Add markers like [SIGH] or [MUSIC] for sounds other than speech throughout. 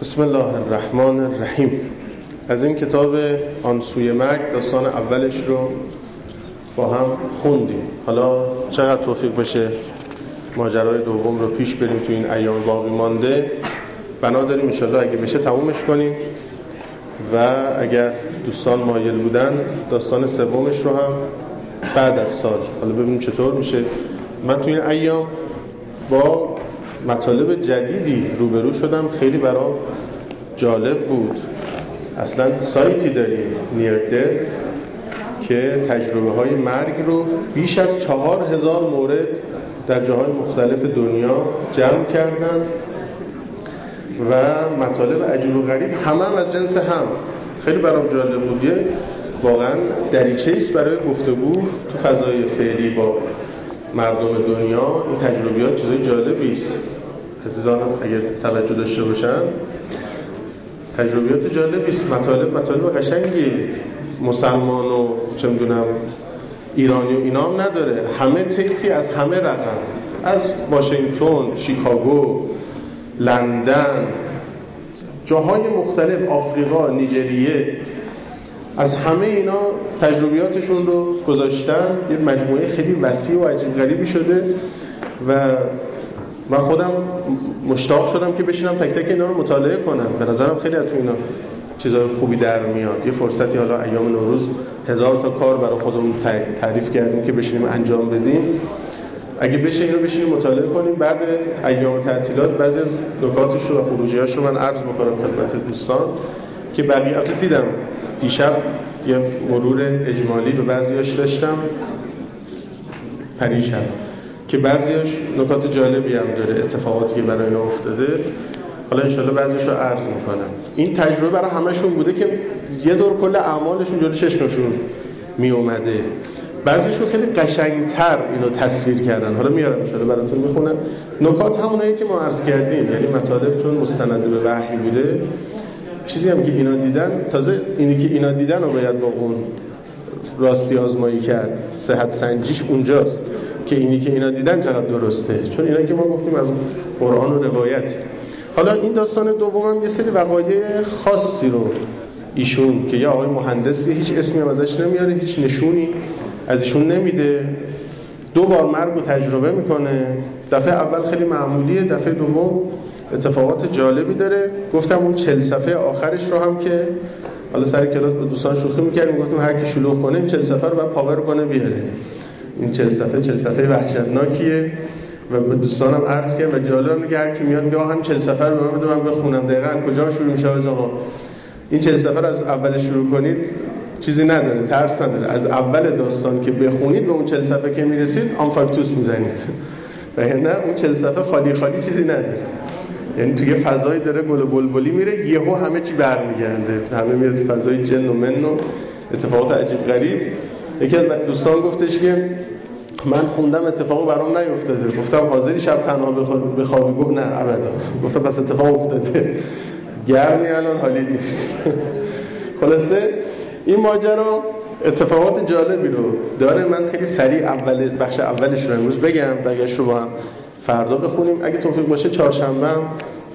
بسم الله الرحمن الرحیم. از این کتاب آنسوی مرگ داستان اولش رو با هم خوندیم. حالا چقدر توفیق بشه ماجرای دوم رو پیش بریم تو این ایام باقی مانده. بنا داریم انشالله اگه بشه تمومش کنیم. و اگر دوستان مایل بودن داستان سومش رو هم بعد از سال. حالا ببینیم چطور میشه. من تو این ایام با مطالب جدیدی روبرو شدم. خیلی برام جالب بود. اصلا سایتی داریم نیردف که تجربه های مرگ رو بیش از چهار هزار مورد در جاهای مختلف دنیا جمع کردن و مطالب عجیب و غریب همه هم از جنس هم. خیلی برام جالب بود. یه واقعا دریچه است برای گفتگو تو فضای فعلی با مردم دنیا. این تجربیات چیزای جالبی است. عزیزانم اگر توجه داشته باشن تجربیات جالبی است مطالب مطالب قشنگی. مسلمان و چه می‌دونم ایرانی و اینا هم نداره. همه طیفی از همه رقم. از واشنگتن شیکاگو لندن جاهای مختلف آفریقا نیجریه از همه اینا تجربیاتشون رو گذاشتن. یه مجموعه خیلی وسیع و عجیب غریبی شده و من خودم مشتاق شدم که بشینم تک تک اینا رو مطالعه کنم. به نظرم خیلی از تو اینا چیزای خوبی در میاد. یه فرصتی حالا ایام نوروز هزار تا کار برای خودمون تعریف کردیم که بشینیم انجام بدیم. اگه بشه اینو بشینیم مطالعه کنیم. بعد ایام تعطیلات بعضی از نکاتش رو و خروجیاش رو من عرض بکنم خدمت دوستان که بقیه دیدم دیشب یه مرور اجمالی به بعضیاش داشتم. پریشب. که بعضیاش نکات جالبی هم داره اتفاقاتی که برای افتاده. حالا انشالله بعضیش رو عرض می‌کنم. این تجربه برای همشون بوده که یه دور کل اعمالشون جلوی چشمشون می اومده بعضیشون خیلی قشنگتر اینو تصویر کردن. حالا میارم انشالله براتون می‌خونم. نکات همونایی که ما عرض کردیم یعنی مطالب چون مستند به وحی بوده. چیزی هم که اینا دیدن تازه اینی که اینا دیدن رو باید با اون راستی آزمایی کرد. صحت سنجیش اونجاست. که اینی که اینا دیدن چقدر درسته. چون اینا که ما گفتیم از قرآن و روایت. حالا این داستان دوم هم یه سری وقایع خاصی رو ایشون که یه آقای مهندسی هیچ اسمی هم ازش نمیاره هیچ نشونی از ایشون نمیده. دو بار مرگ رو تجربه می‌کنه. دفعه اول خیلی معمولیه دفعه دوم اتفاقات جالبی داره. گفتم اون چل صفحه آخرش رو هم که حالا سر کلاس با دوستان شوخی می‌کردیم گفتیم هر کی شلوغ کنه چل صفحه رو بعد پاور کنه بیاره. این چل صفحه چل صفحه وحشتناکیه و به دوستانم عرض کردم و جالب میگه هر کی میاد میگه هم چل صفحه رو من بده من بخونم. دقیقاً کجا شروع میشه آقا این چل صفحه رو از اول شروع کنید چیزی نداره ترس نداره. از اول داستان که بخونید به اون چل صفحه که می‌رسید آنفاکتوس می‌زنید. و نه اون چل صفحه خالی خالی چیزی نداره. یعنی توی فضایی داره گل بلبلی میره یهو همه چی برمیگرده. همه میاد فضای جن و من و اتفاقات عجیب غریب. یکی از دوستان گفتش که من خوندم اتفاق برام نیفتاده. گفتم حاضری شب تنها بخوابی؟ گفت نه ابدا. گفتم پس اتفاق افتاده. گرمی الان حالی نیست. خلاصه این ماجرا اتفاقات جالبی رو داره. من خیلی سریع اول بخش اولش رو امروز بگم بگش رو با هم فردا بخونیم. اگه توفیق باشه چهارشنبه هم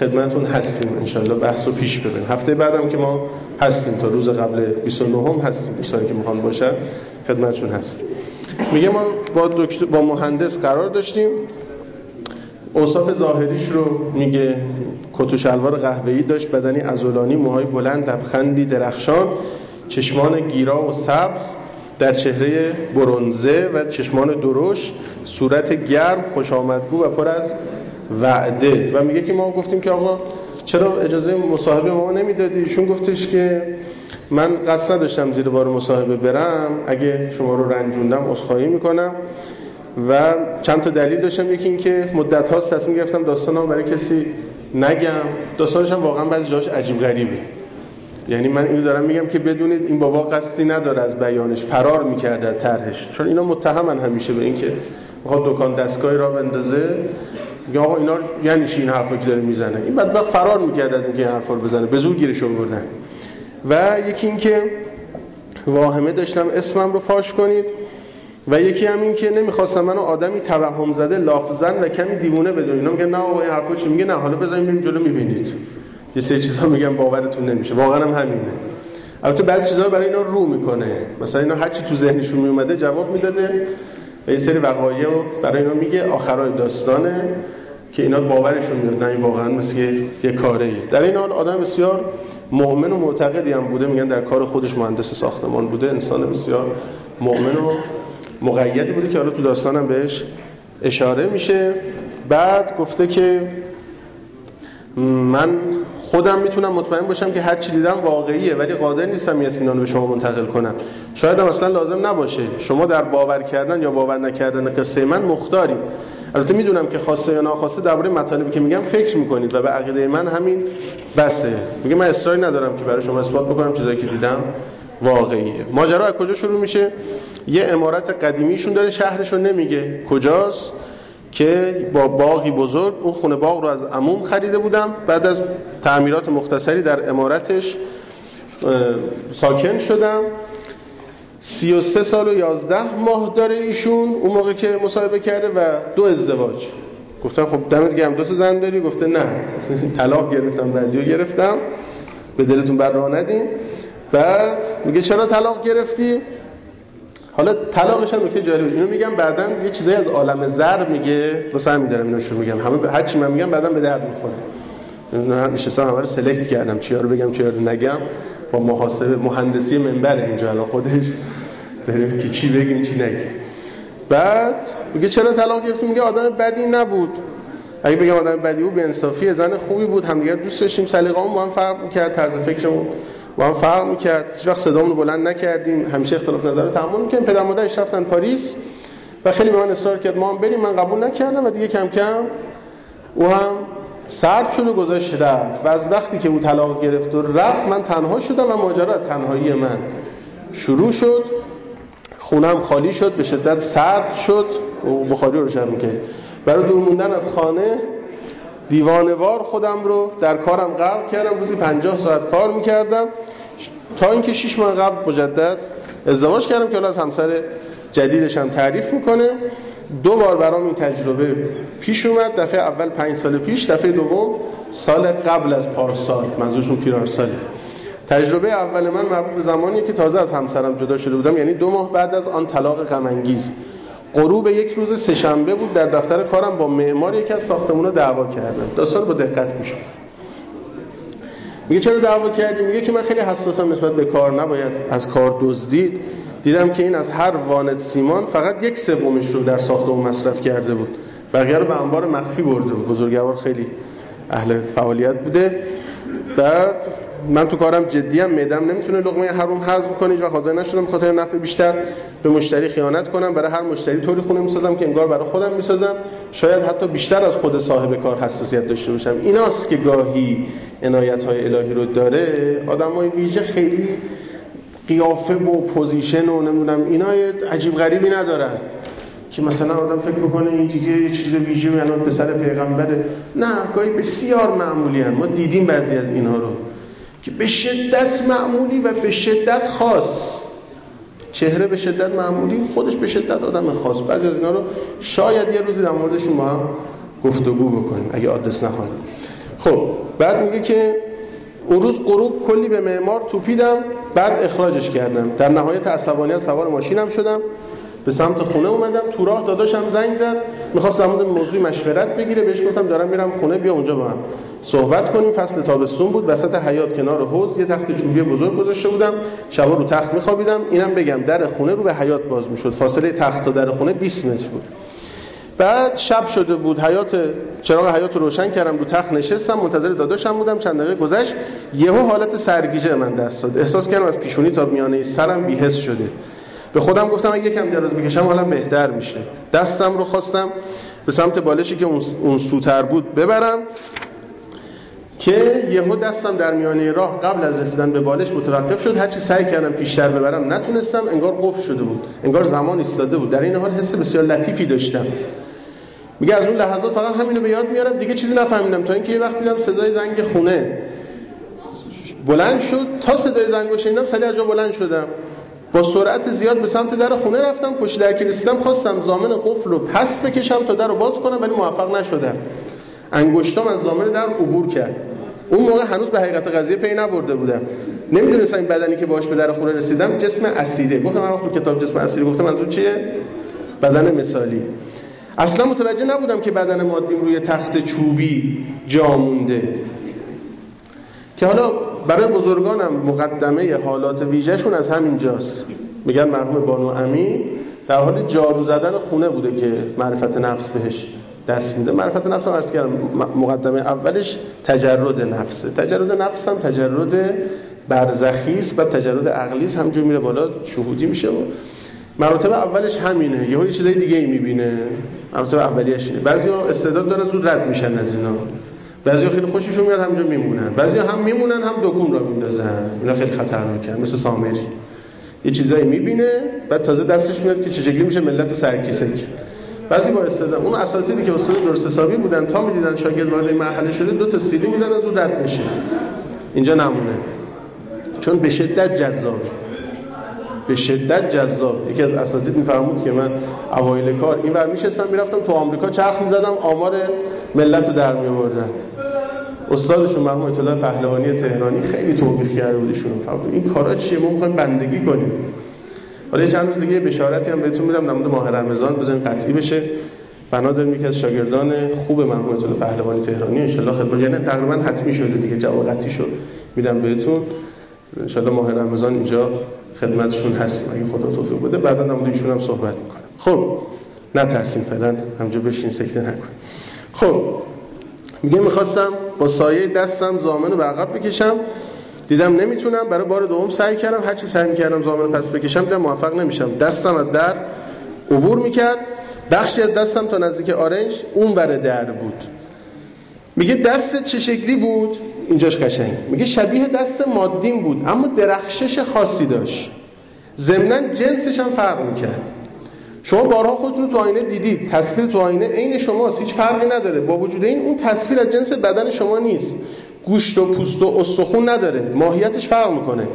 خدمتون هستیم انشالله بحث رو پیش ببریم. هفته بعدم که ما هستیم تا روز قبل 29 هم هستیم. دوستانی که می‌خوان باشن. خدمتشون هست. میگه ما با دکتر با مهندس قرار داشتیم. اوصاف ظاهریش رو میگه کت و شلوار قهوه‌ای داشت بدنی عضلانی موهای بلند لبخندی درخشان چشمان گیرا و سبز در چهره برونزه و چشمان درشت صورت گرم خوش آمدگو و پر از وعده. و میگه که ما گفتیم که آقا چرا اجازه مصاحبه ما نمی‌دادی؟ ایشون گفتش که من قصد نداشتم زیر بار مصاحبه برم اگه شما رو رنجوندم عذرخواهی می‌کنم. و چند تا دلیل داشتم. یکی این که مدت هاست تصمیم گرفتم داستانم برای کسی نگم. داستانش هم واقعا بعضی جاش عجیب غریبه. یعنی من اینو دارم میگم که بدونید این بابا قصدی نداره از بیانش فرار می‌کرده از طرحش. چون اینا متهمن همیشه به اینکه می‌خواد دکان دستگاهی را بندازه. یا آقا اینا یعنی چی این حرفا که داره می‌زنه؟ این بدبخت فرار می‌کرد از اینکه این حرفا رو بزنه. به زور گیرش آوردن. و یکی اینکه واهمه داشتم اسمم رو فاش کنید و یکی هم این که نمی‌خواستم منو آدمی توهم زده لافزن و کمی دیوونه بدون اینا میگن نه آقا این حرفا چی؟ میگه نه حالا بزنیم بریم جلو می‌بینید. یه سری چیزا میگم باورتون نمیشه. واقعا هم همینه. البته بعضی چیزا برای اینا رو می‌کنه. مثلا اینا هر چی تو ذهنشون میومده جواب می‌داده. یه سری وقایع رو برای اینا میگه. آخرای داستانه. که اینا باورشون میاد نه این واقعا مثل یه کاره ای در این حال آدم بسیار مؤمن و معتقدی هم بوده میگن در کار خودش مهندس ساختمان بوده. انسان بسیار مؤمن و مقیدی بوده که حالا تو داستانم بهش اشاره میشه. بعد گفته که من خودم می‌تونم مطمئن باشم که هر چی دیدم واقعیه ولی قادر نیستم این اطمینان به شما منتقل کنم. شاید هم اصلا لازم نباشه. شما در باور کردن یا باور نکردن قصه من مختاری البته می‌دونم که خواسته یا ناخواسته درباره مطالبی که میگم فکر می‌کنید و به عقیده من همین بسه. میگه من اصراری ندارم که برای شما اثبات بکنم چیزایی که دیدم واقعیه. ماجرا از کجا شروع میشه؟ یه امارت قدیمیشون داره شهرشو نمیگه کجاست که با باغی بزرگ اون خونه باغ رو از عموم خریده بودم. بعد از تعمیرات مختصری در امارتش ساکن شدم. سی و سه سال و یازده ماه داره ایشون اون موقع که مصاحبه کرده و دو ازدواج. گفتم خب دمت گرم دو تا زن داری؟ گفته نه. [LAUGHS] طلاق گرفتم بعدی گرفتم. به دلتون بر راه ندین. بعد میگه چرا طلاق گرفتی؟ حالا طلاقش هم نکته جالبه اینو میگم بعدا یه چیزایی از عالم زر میگه. واسه همین دارم اینو شروع میگم. همه هر چی من میگم بعدا به درد می‌خوره. نشستم همه رو سلکت کردم چیا رو بگم چیا رو نگم. با محاسبه مهندسی منبر اینجا الان خودش. داریم که چی بگیم چی نگیم. بعد میگه چرا طلاق گرفتی؟ میگه آدم بدی نبود. اگه بگم آدم بدی بود به انصافی زن خوبی بود. همدیگه دوست داشتیم. سلیقه‌مون با هم فرق می‌کرد طرز فکرمون با هم فرق می‌کرد. هیچ وقت صدامون بلند نکردیم. همیشه اختلاف نظر رو تحمل می‌کنیم پدر مادرش رفتن پاریس و خیلی به من اصرار کرد. ما هم بریم. من قبول نکردم و دیگه کم کم او هم سرد شد و گذاشت رفت. و از وقتی که او طلاق گرفت و رفت من تنها شدم و ماجرا تنهایی من شروع شد. خونم خالی شد به شدت سرد شد. بخاری رو روشن می‌کرد برای دور موندن از خانه دیوانوار خودم رو در کارم غرق کردم. روزی 50 ساعت کار می‌کردم. تا اینکه 6 ماه قبل مجدد ازدواج کردم که حالا از همسر جدیدش هم تعریف می‌کنه. دو بار برام این تجربه پیش اومد. دفعه اول پنج سال پیش دفعه دوم سال قبل از پارسال. منظورشون پیرار ساله. تجربه اول من مربوط به زمانی که تازه از همسرم جدا شده بودم. یعنی دو ماه بعد از آن طلاق غم انگیز غروب یک روز سهشنبه بود. در دفتر کارم با معمار یکی از ساختمونا دعوا کردم. داستان با دقت گوش بدید میگه چرا دعوا کردی؟ میگه که من خیلی حساسم نسبت به کار نباید از کار دزدید. دیدم که این از هر وانت سیمان فقط یک سومش رو در ساختمون مصرف کرده بود. بقیه رو به انبار مخفی برده بود. بزرگوار خیلی اهل فعالیت بوده. بعد من تو کارم جدی هم میدم نمی‌تونه لقمه حروم هضم کنه و حاضر نشدم خاطر نفع بیشتر به مشتری خیانت کنم. برای هر مشتری طوری خونه می‌سازم که انگار برای خودم می‌سازم. شاید حتی بیشتر از خود صاحب کار حساسیت داشته باشم. ایناست که گاهی عنایت های الهی رو داره. آدمای ویژه خیلی قیافه و پوزیشن و نمی‌دونم اینا عجیب غریبی ندارن. که مثلا آدم فکر بکنه این دیگه یه چیز ویژه الان پسر پیغمبره. نه گاهی بسیار معمولی ما دیدیم بعضی از اینها رو. که به شدت معمولی و به شدت خاص. چهره به شدت معمولی خودش به شدت آدم خاص. بعضی از اینا رو شاید یه روزی در موردشون با هم گفتگو بکنیم اگه آدرس نخواهیم خب بعد میگه که اون روز غروب کلی به معمار توپیدم. بعد اخراجش کردم. در نهایت عصبانیت سوار ماشینم شدم. به سمت خونه اومدم. تو راه داداشم زنگ زد. می‌خواست در موضوع مشورت بگیره. بهش گفتم دارم میرم خونه بیا اونجا با هم صحبت کنیم. فصل تابستون بود. وسط حیات کنار حوض. یه تخت چوبی بزرگ گذاشته بودم. شبا رو تخت میخوابیدم. اینم بگم در خونه رو به حیات باز می‌شد. فاصله تخت تا در خونه 20 متر بود. بعد شب شده بود حیات چراغ حیات رو روشن کردم رو تخت نشستم منتظر داداشم بودم چند دقیقه گذشت یهو حالت سرگیجه من دست داد احساس کردم از پیشونی تا میانه سرم بی‌حس شده. به خودم گفتم اگه یکم دراز بکشم حالا بهتر میشه. دستم رو خواستم به سمت بالشی که اون سوتر بود ببرم که یهو دستم در میانه راه قبل از رسیدن به بالش متوقف شد. هرچی سعی کردم پیشتر ببرم نتونستم انگار قفل شده بود. انگار زمان ایستاده بود. در این حال حس بسیار لطیفی داشتم. میگه از اون لحظات فقط همینو به یاد میارم دیگه چیزی نفهمیدم. تا اینکه یه وقتی دیدم صدای زنگ خونه بلند شد تا صدای زنگ رو شنیدم سری از جا بلند شدم. با سرعت زیاد به سمت در خونه رفتم پشت در که رسیدم خواستم زامن قفل رو پس بکشم تا در رو باز کنم ولی موفق نشدم. انگشتام از زامن در عبور کرد. اون موقع هنوز به حقیقت قضیه پی نبرده بودم. نمی‌دونستم این بدنی که باش به در خونه رسیدم جسم اسیره. گفتم من تو کتاب جسم اسیره گفتم منظور چیه؟ بدن مثالی. اصلا متوجه نبودم که بدن مادیم روی تخت چوبی جا مونده. که حالا برای بزرگانم مقدمه حالات ویژهشون از همینجاست میگن مرحوم بانو امین در حال جارو زدن خونه بوده که معرفت نفس بهش دست میده. معرفت نفس هم کردم مقدمه اولش تجرد نفسه تجرد نفس هم تجرد برزخی است و تجرد عقلی است. همجور میره بالا شهودی میشه و مراتب اولش همینه. یهو یه چیزای دیگه ای می‌بینه. مراتب اولیش اینه. بعضیا استعداد دارن زود رد میشن از اینا. بعضیا خیلی خوششون میاد همونجا میمونن. بعضیا هم میمونن هم دکون را میندازن. اینا خیلی خطرناکه مثل سامری یه چیزایی می‌بینه بعد تازه دستش میاد که چه میشه ملت رو سرکیسه بعضی با استعداد اون اساتیدی که استاد درست حسابی بودن تا می‌دیدن شاگرد وارد این مرحله شده دو تا سیلی می‌زنن زود رد میشه. اینجا نمونه. چون به شدت جذاب. به شدت جذاب. یکی از اساتید میفرمود که من اوایل کار این ور میشستم می‌رفتم تو آمریکا چرخ می‌زدم آمار ملت رو در میآوردن. استادشون مرحوم اطلاع پهلوانی تهرانی خیلی توبیخ کرده بودشون این کارا چیه؟ ما می‌خوایم بندگی کنیم. حالا چند روز دیگه بشارتی هم بهتون میدم در ماه رمضان بزنین قطعی بشه. بنا داریم یکی از شاگردان خوب مرحوم اطلاع پهلوانی تهرانی. ان شاء الله خدمت یعنی تقریبا حتمی شده دیگه جواب قطعی شد میدم بهتون. ان ماه رمضان اینجا خدمتشون هستیم. اگه خدا توفیق بده بعدا در ایشون هم صحبت می‌کنم خب نترسیم فعلا همجا بشین سکته نکن. خب میگه می‌خواستم با سایه دستم زامن رو به عقب بکشم. دیدم نمی‌تونم برای بار دوم سعی کردم. هر چی سعی می‌کردم زامن پس بکشم دیدم موفق نمیشم. دستم از در عبور می‌کرد. بخشی از دستم تا نزدیک آرنج اون بر در بود. میگه دست چه شکلی بود؟ اینجاش قشنگ. میگه شبیه دست مادین بود اما درخشش خاصی داشت. ضمنا جنسش هم فرق می‌کرد. شما بارها خودتون تو آینه دیدید تصویر تو آینه عین شماست هیچ فرقی نداره. با وجود این اون تصویر از جنس بدن شما نیست. گوشت و پوست و استخون نداره. ماهیتش فرق می‌کنه.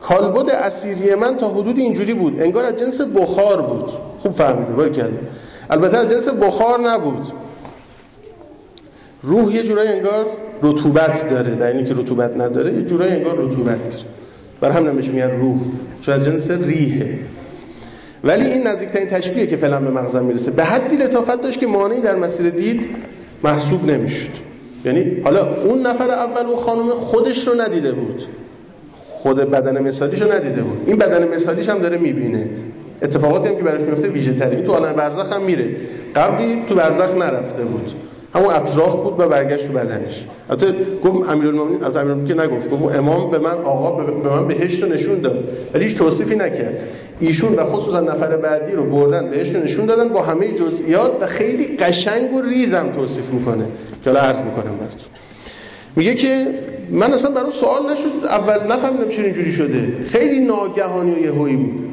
کالبد اسیری من تا حدود اینجوری بود. انگار از جنس بخار بود. خوب فهمیدید باری کرد البته از جنس بخار نبود. روح یه جورایی انگار رطوبت داره در اینی که رطوبت نداره یه جورایی انگار رطوبت داره. بر هم نمیشه میگن روح چون از جنس ریحه. ولی این نزدیکترین تشبیهه که فعلا به مغزم می‌رسه. به حدی لطافت داشت که مانعی در مسیر دید محسوب نمی‌شد. یعنی حالا اون نفر اول اون خانم خودش رو ندیده بود. خود بدن مثالیش رو ندیده بود. این بدن مثالیش هم داره می‌بینه. اتفاقاتی هم که براش میفته ویژه تری. تو عالم برزخ هم میره. قبلی تو برزخ نرفته بود. همون اطراف بود و برگشت تو بدنش. البته گفت امیرالمومنین البته امیرالمومنین که نگفت گفت امام به من آقا به من بهشت نشون داد. ولی هیچ توصیفی نکرد. ایشون و خصوصا نفر بعدی رو بردن بهشت نشون دادن با همه جزئیات و خیلی قشنگ و ریزم توصیف می‌کنه. که الان عرض می‌کنم براتون. میگه که من اصلا برام سوال نشد. اول نفهمیدم چرا اینجوری شده. خیلی ناگهانی و یهویی بود.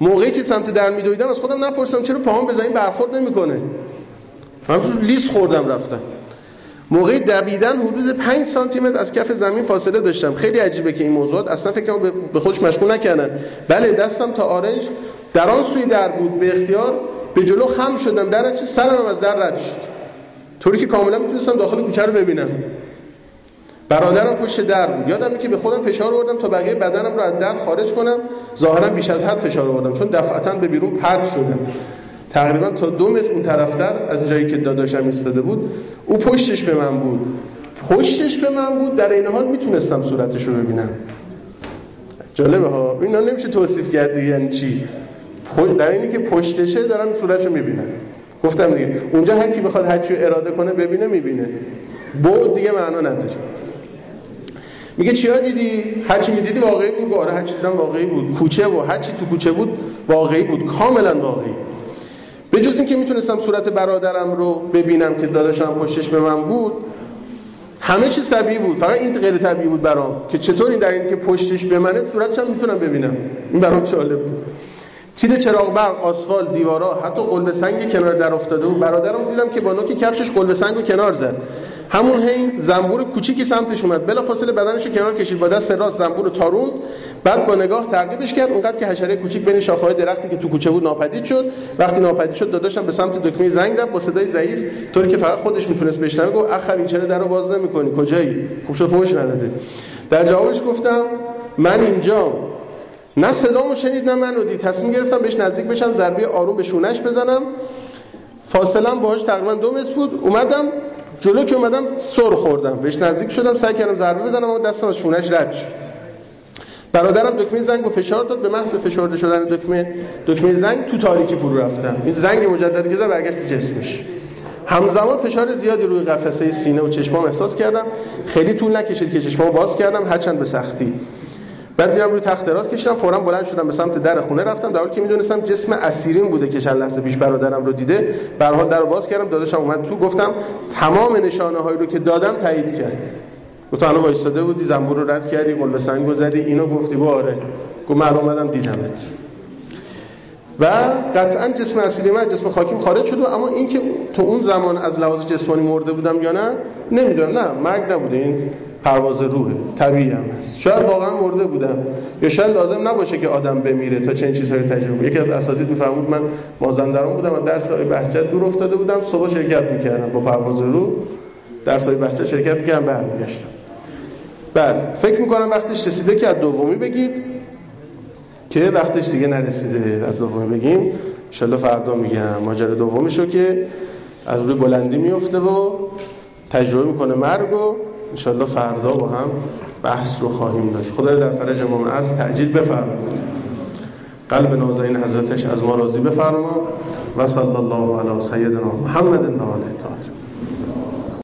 موقعی که سمت در میدویدم از خودم نپرسم چرا پاهم بزنین برخورد نمی‌کنه. همونجور لیس خوردم رفتم. موقع دویدن حدود 5 سانتی متر از کف زمین فاصله داشتم. خیلی عجیبه که این موضوعات اصلا فکر کنم به خودش مشغول نکردن. بله دستم تا آرنج در آن سوی در بود به اختیار. به جلو خم شدم. در چه سرم از در رد شد. طوری که کاملا می‌تونستم داخل کوچه رو ببینم. برادرم پشت در بود. یادم که به خودم فشار آوردم تا بقیه بدنم رو از در خارج کنم. ظاهرا بیش از حد فشار آوردم چون دفعتا به بیرون پرت شدم. تقریبا تا دو متر اون طرفتر از جایی که داداشم ایستاده بود او پشتش به من بود. پشتش به من بود در این حال می‌تونستم صورتش رو ببینم. جالبه ها؟ اینا نمیشه توصیف کرد یعنی چی؟ در اینی که پشتشه دارن صورتش رو می‌بینن گفتم دیگه اونجا هر کی بخواد هر اراده کنه ببینه می‌بینه. بود دیگه معنا نداره. میگه چیا دیدی؟ هر چی می‌دیدی واقعی بود. آره هر چی دیدم واقعی بود. کوچه و هر چی تو کوچه بود واقعی بود. کاملا واقعی. به جز اینکه می‌تونستم صورت برادرم رو ببینم که داداشم پشتش به من بود همه چیز طبیعی بود. فقط این غیر طبیعی بود برام که چطور این در اینکه که پشتش به منه صورتش هم می‌تونم ببینم. این برام جالب بود. تیر چراغ برق آسفال دیوارا حتی قلب سنگ کنار در افتاده بود. برادرم دیدم که با نوک کفشش قلب سنگ رو کنار زد. همون هی زنبور کوچیکی سمتش اومد. بلافاصله بدنش رو کنار کشید. با دست راست زنبور رو تاروند. بعد با نگاه تعقیبش کرد اونقدر که حشره کوچیک بین شاخه‌های درختی که تو کوچه بود ناپدید شد. وقتی ناپدید شد داداشم به سمت دکمه زنگ رفت با صدای ضعیف طوری که فقط خودش می‌تونست بشنوه گفت اخوی چرا درو باز نمی‌کنی؟ کجایی؟ خوب شد فوش نداده. در جوابش گفتم من اینجا. نه صدامو شنید نه منو دید. تصمیم گرفتم بهش نزدیک بشم ضربه آروم به شونش بزنم. فاصله باهاش تقریبا دو متر بود. اومدم جلو که اومدم سر خوردم. بهش نزدیک شدم سعی کردم ضربه بزنم و دستم از شونش رد شد. برادرم دکمه زنگ و فشار داد به محض فشرده شدن دکمه. دکمه زنگ تو تاریکی فرو رفتم. این زنگ مجدد که زد برگشت جسمش. همزمان فشار زیادی روی قفسه سینه و چشمام احساس کردم. خیلی طول نکشید که چشمامو باز کردم هرچند به سختی. بعد دیدم روی تخت دراز کشیدم فورا بلند شدم به سمت در خونه رفتم. در حالی که می‌دونستم جسم اسیرین بوده که چند لحظه پیش برادرم رو دیده به حال در رو باز کردم. داداشم اومد تو گفتم تمام نشانه هایی رو که دادم تایید کرد. گفت الان وایساده بودی زنبور رو رد کردی قلب سنگ زدی اینو گفتی گفت آره. گفت من اومدم دیدمت. و قطعا جسم اصلی من جسم خاکیم خارج شد اما اینکه تو اون زمان از لحاظ جسمانی مرده بودم یا نه نمی‌دونم. نه مرگ نبوده این پرواز روحه طبیعی هم هست. شاید واقعا مرده بودم. یا شاید لازم نباشه که آدم بمیره تا چنین چیزهایی تجربه یکی از اساتید میفرمود من مازندران بودم و درس های بهجت دور افتاده بودم صبح شرکت می‌کردم با پرواز روح. درس های بهجت شرکت می‌کردم برمیگشتم. بله فکر می‌کنم وقتش رسیده که از دومی بگید که وقتش دیگه نرسیده از دومی بگیم. انشالله فردا میگم. ماجرا دومیشو که از روی بلندی میفته و تجربه می‌کنه مرگ و انشالله فردا با هم بحث رو خواهیم داشت. خدا در فرج امام از تعجیل بفرمود. قلب نازنین حضرتش از ما راضی بفرما. و صلی الله علی سیدنا محمد و آله